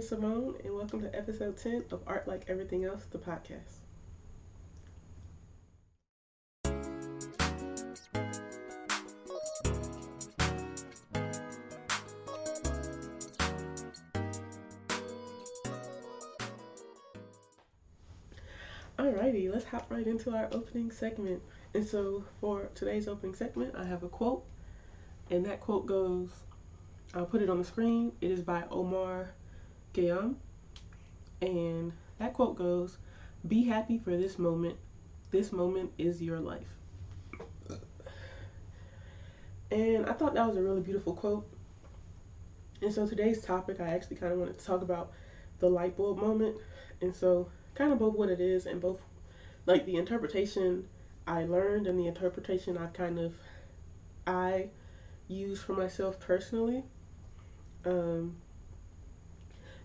is Simone, and welcome to episode 10 of Art Like Everything Else, the podcast. Alrighty, let's hop right into our opening segment. And so, for today's opening segment, I have a quote, and that quote goes I'll put it on the screen. It is by Omar Khayyam. And that quote goes Be happy for this moment. This moment is your life. And I thought that was a really beautiful quote. And so today's topic, I actually kind of wanted to talk about the light bulb moment. And so, kind of both what it is and both like the interpretation I learned and the interpretation I kind of I use for myself personally um,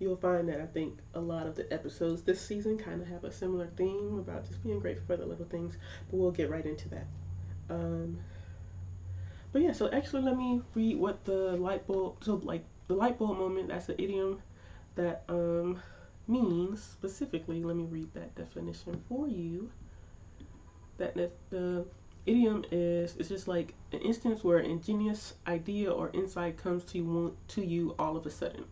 you'll find that I think a lot of the episodes this season kind of have a similar theme about just being grateful for the little things, but we'll get right into that. Um, but yeah, so actually, let me read what the light bulb, so like the light bulb moment, that's an idiom that um, means specifically, let me read that definition for you. That, that the idiom is it's just like an instance where an ingenious idea or insight comes to you to you all of a sudden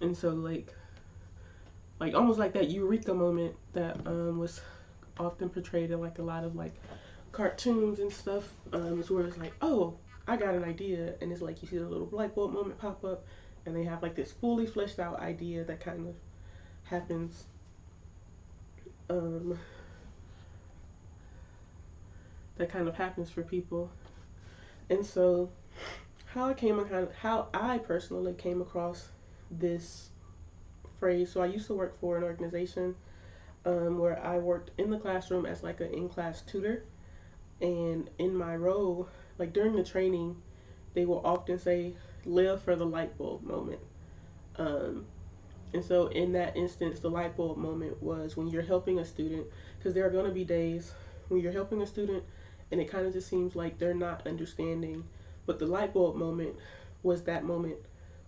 and so like like almost like that eureka moment that um, was often portrayed in like a lot of like cartoons and stuff um, is where it's like oh i got an idea and it's like you see the little light bulb moment pop up and they have like this fully fleshed out idea that kind of happens um, that kind of happens for people. And so how I came how I personally came across this phrase. So I used to work for an organization um, where I worked in the classroom as like an in-class tutor, and in my role, like during the training, they will often say, "Live for the light bulb moment." Um, and so in that instance, the light bulb moment was when you're helping a student, because there are going to be days when you're helping a student and it kind of just seems like they're not understanding. But the light bulb moment was that moment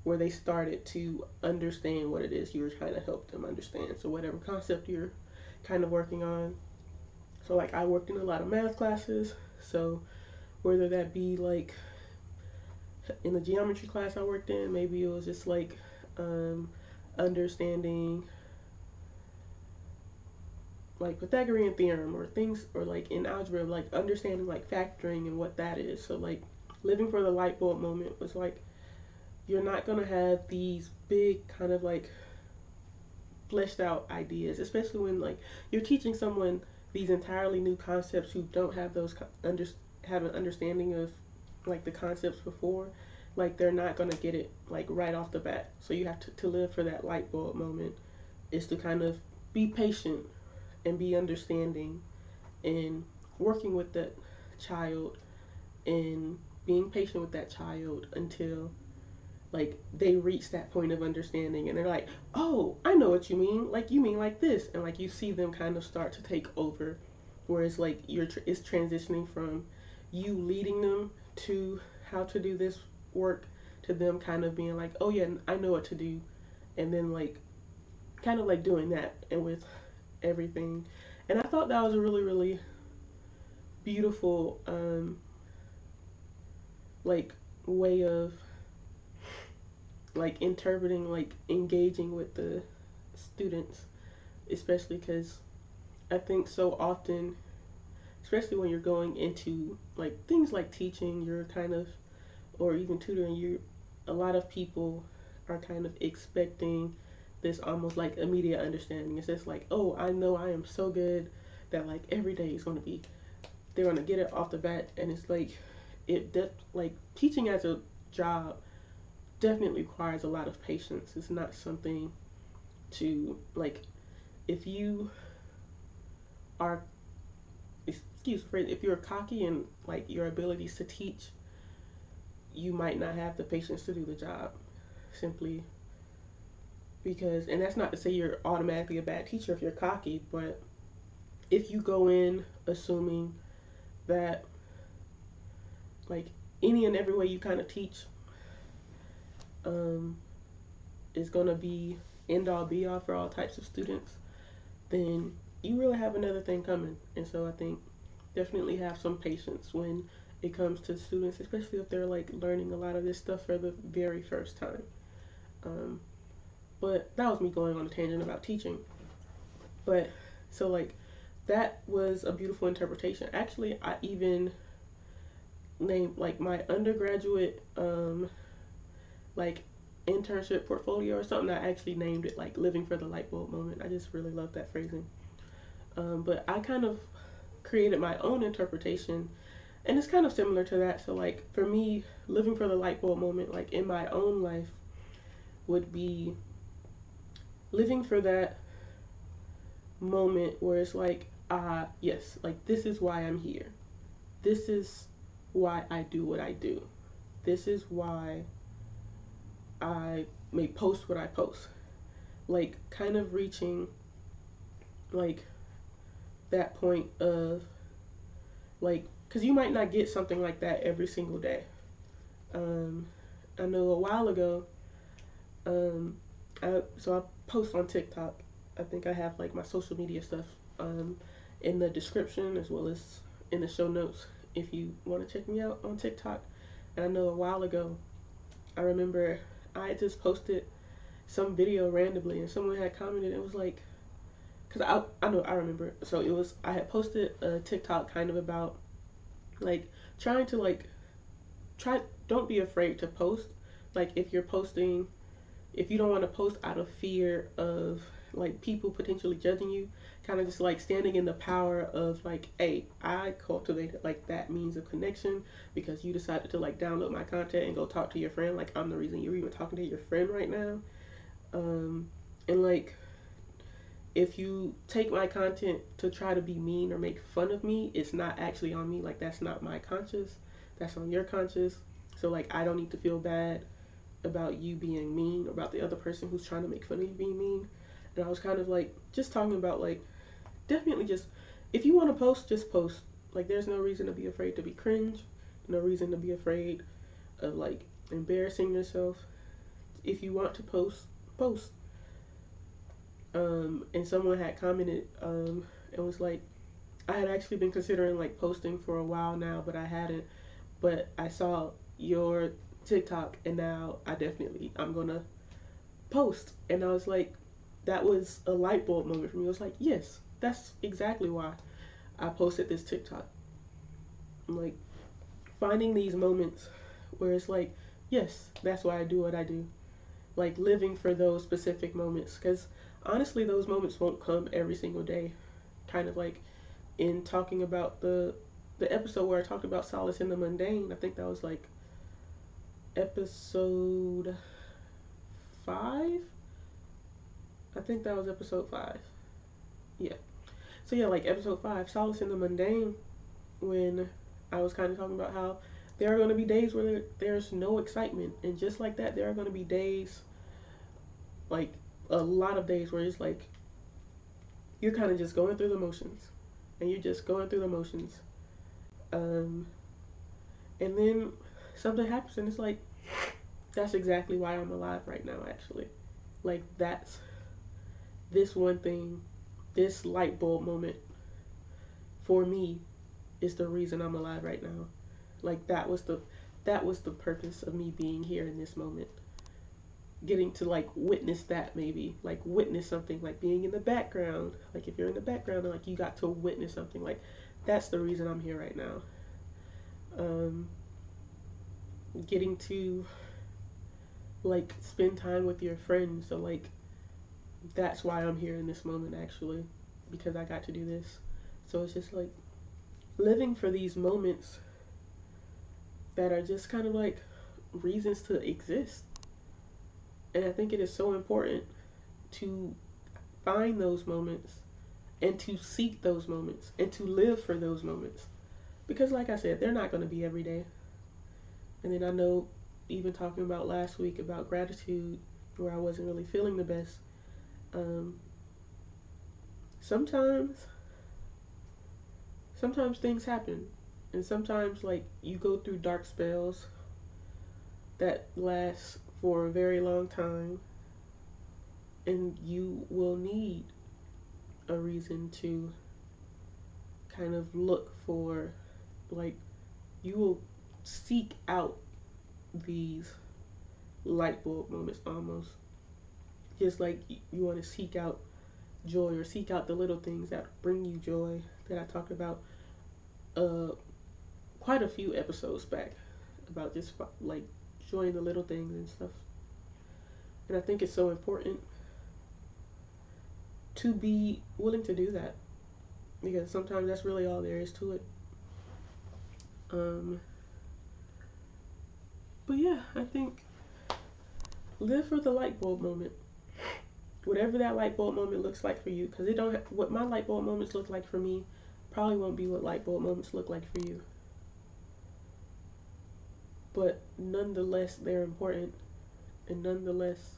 where they started to understand what it is you were trying to help them understand. So whatever concept you're kind of working on. So like I worked in a lot of math classes, so whether that be like in the geometry class I worked in, maybe it was just like um, understanding like Pythagorean theorem or things or like in algebra like understanding like factoring and what that is. So like living for the light bulb moment was like you're not gonna have these big kind of like fleshed out ideas, especially when like you're teaching someone these entirely new concepts who don't have those under have an understanding of like the concepts before. Like they're not gonna get it like right off the bat. So you have to, to live for that light bulb moment is to kind of be patient and be understanding and working with that child and being patient with that child until like they reach that point of understanding and they're like oh i know what you mean. Like you mean like this. And like you see them kind of start to take over whereas like you're tr- it's transitioning from you leading them to how to do this work to them kind of being like oh yeah i know what to do. And then like kind of like doing that and with everything. And I thought that was a really, really beautiful, um, like, way of, like, interpreting, like, engaging with the students, especially because I think so often, especially when you're going into, like, things like teaching, you're kind of, or even tutoring, you a lot of people are kind of expecting this almost like immediate understanding. It's just like, oh, I know I am so good that like every day is going to be, they're going to get it off the bat. And it's like, it de- like teaching as a job definitely requires a lot of patience. It's not something to like, if you are, excuse me, if you're cocky and like your abilities to teach, you might not have the patience to do the job simply because and that's not to say you're automatically a bad teacher if you're cocky but if you go in assuming that like any and every way you kind of teach um, is going to be end all be all for all types of students, then you really have another thing coming. And so I think definitely have some patience when it comes to students, especially if they're like learning a lot of this stuff for the very first time. Um, but that was me going on a tangent about teaching. But so like that was a beautiful interpretation. Actually, I even named like my undergraduate um like internship portfolio or something. I actually named it like living for the light bulb moment. I just really love that phrasing. Um, but I kind of created my own interpretation and it's kind of similar to that. So like for me, living for the light bulb moment, like in my own life, would be living for that moment where it's like, ah, uh, yes, like this is why I'm here. This is why I do what I do. This is why I may post what I post. Like kind of reaching like that point of like because you might not get something like that every single day. Um, I know a while ago, um, I, so I post on TikTok. I think I have like my social media stuff um, in the description as well as in the show notes if you want to check me out on TikTok. And I know a while ago, I remember I just posted some video randomly and someone had commented and was like, because I, I know I remember. So it was, I had posted a TikTok kind of about like trying to like try don't be afraid to post like if you're posting if you don't want to post out of fear of like people potentially judging you kind of just like standing in the power of like hey i cultivated like that means of connection because you decided to like download my content and go talk to your friend like i'm the reason you're even talking to your friend right now um and like if you take my content to try to be mean or make fun of me, it's not actually on me. Like that's not my conscience. That's on your conscience. So like I don't need to feel bad about you being mean or about the other person who's trying to make fun of you being mean. And I was kind of like just talking about like definitely just if you want to post, just post. Like there's no reason to be afraid to be cringe, no reason to be afraid of like embarrassing yourself. If you want to post, post um, and someone had commented um, and was like, I had actually been considering like posting for a while now, but I hadn't. But I saw your TikTok, and now I definitely I'm gonna post. And I was like, that was a light bulb moment for me. I was like, yes, that's exactly why I posted this TikTok. I'm like finding these moments where it's like, yes, that's why I do what I do. Like living for those specific moments, because honestly, those moments won't come every single day. Kind of like in talking about the the episode where I talked about solace in the mundane. I think that was like episode five. I think that was episode five. Yeah. So yeah, like episode five, solace in the mundane, when I was kind of talking about how there are going to be days where there's no excitement, and just like that, there are going to be days like a lot of days where it's like you're kind of just going through the motions and you're just going through the motions um, and then something happens and it's like that's exactly why i'm alive right now actually like that's this one thing this light bulb moment for me is the reason i'm alive right now. Like that was the that was the purpose of me being here in this moment. Getting to like witness that maybe like witness something like being in the background. Like if you're in the background and like you got to witness something. Like that's the reason i'm here right now. Um getting to like spend time with your friends so like that's why i'm here in this moment actually because i got to do this so it's just like living for these moments that are just kind of like reasons to exist and I think it is so important to find those moments and to seek those moments and to live for those moments. Because, like I said, they're not going to be every day. And then I know, even talking about last week about gratitude, where I wasn't really feeling the best, um, sometimes, sometimes things happen. And sometimes, like, you go through dark spells that last for a very long time. and you will need a reason to kind of look for like you will seek out these light bulb moments almost just like you want to seek out joy or seek out the little things that bring you joy that I talked about uh quite a few episodes back about just like joy in the little things and stuff and I think it's so important to be willing to do that because sometimes that's really all there is to it. Um, but yeah, I think live for the light bulb moment. Whatever that light bulb moment looks like for you, because it don't. What my light bulb moments look like for me, probably won't be what light bulb moments look like for you. But nonetheless, they're important, and nonetheless,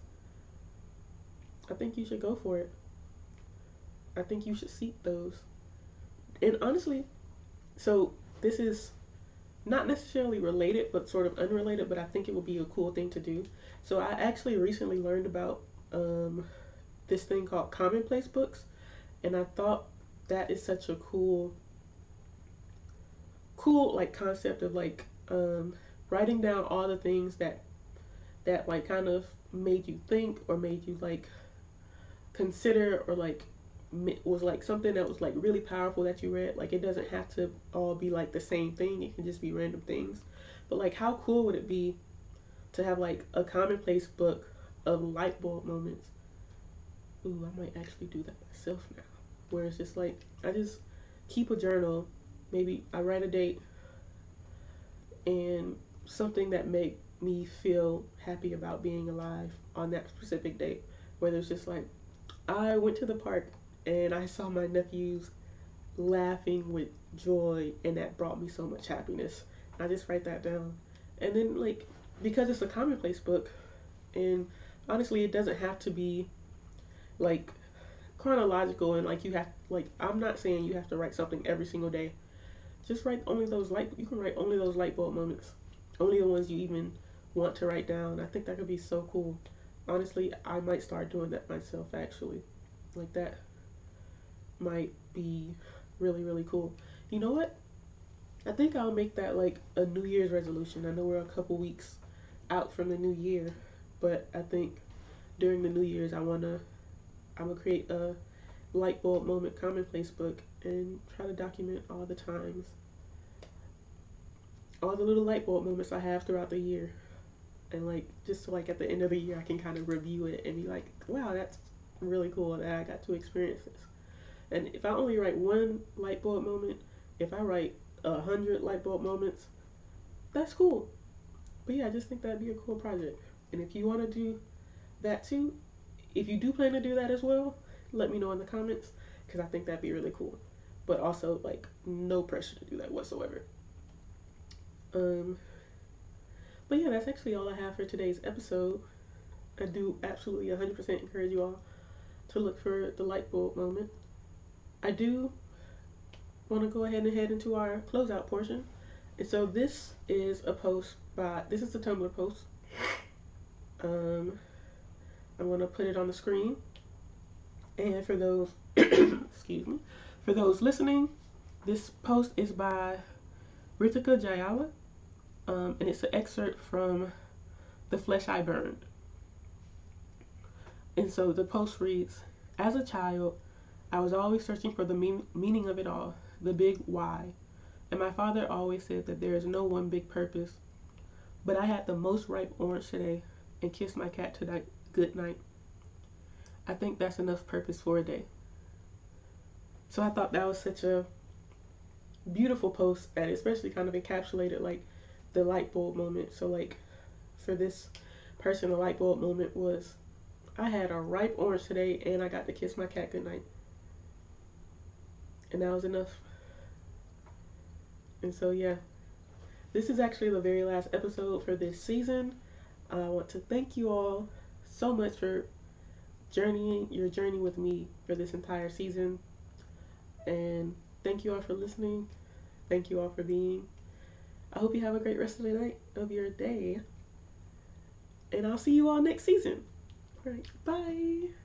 I think you should go for it. I think you should seek those. And honestly, so this is not necessarily related, but sort of unrelated, but I think it would be a cool thing to do. So I actually recently learned about um, this thing called commonplace books, and I thought that is such a cool, cool like concept of like um, writing down all the things that that like kind of made you think or made you like consider or like was like something that was like really powerful that you read. Like it doesn't have to all be like the same thing. It can just be random things. But like how cool would it be to have like a commonplace book of light bulb moments? Ooh, I might actually do that myself now. Where it's just like I just keep a journal. Maybe I write a date and something that make me feel happy about being alive on that specific date. Whether it's just like I went to the park and I saw my nephews laughing with joy, and that brought me so much happiness. I just write that down. And then, like, because it's a commonplace book, and honestly, it doesn't have to be like chronological and like you have like I'm not saying you have to write something every single day. Just write only those light you can write only those light bulb moments. Only the ones you even want to write down. I think that could be so cool. Honestly, I might start doing that myself actually. Like that might be really, really cool. You know what? I think I'll make that like a New Year's resolution. I know we're a couple weeks out from the new year, but I think during the New Year's I wanna I'm gonna create a light bulb moment commonplace book and try to document all the times, all the little light bulb moments I have throughout the year, and like just so like at the end of the year I can kind of review it and be like, wow, that's really cool that I got to experience this. And if I only write one light bulb moment, if I write a hundred light bulb moments, that's cool. But yeah, I just think that'd be a cool project. And if you want to do that too, if you do plan to do that as well, let me know in the comments because I think that'd be really cool. But also, like, no pressure to do that whatsoever. Um, but yeah, that's actually all I have for today's episode. I do absolutely 100% encourage you all to look for the light bulb moment. I do want to go ahead and head into our closeout portion. And so this is a post by, this is a Tumblr post. Um, I'm going to put it on the screen. And for those, excuse me, for those listening, this post is by Ritika Jayala. Um, and it's an excerpt from The Flesh I Burned. And so the post reads, As a child, I was always searching for the mean, meaning of it all, the big why. And my father always said that there is no one big purpose. But I had the most ripe orange today and kissed my cat tonight good night. I think that's enough purpose for a day. So I thought that was such a beautiful post that especially kind of encapsulated like the light bulb moment. So like for this person the light bulb moment was I had a ripe orange today and I got to kiss my cat goodnight and that was enough. And so, yeah, this is actually the very last episode for this season. I want to thank you all so much for journeying your journey with me for this entire season. And thank you all for listening. Thank you all for being. I hope you have a great rest of the night of your day. And I'll see you all next season. All right, bye.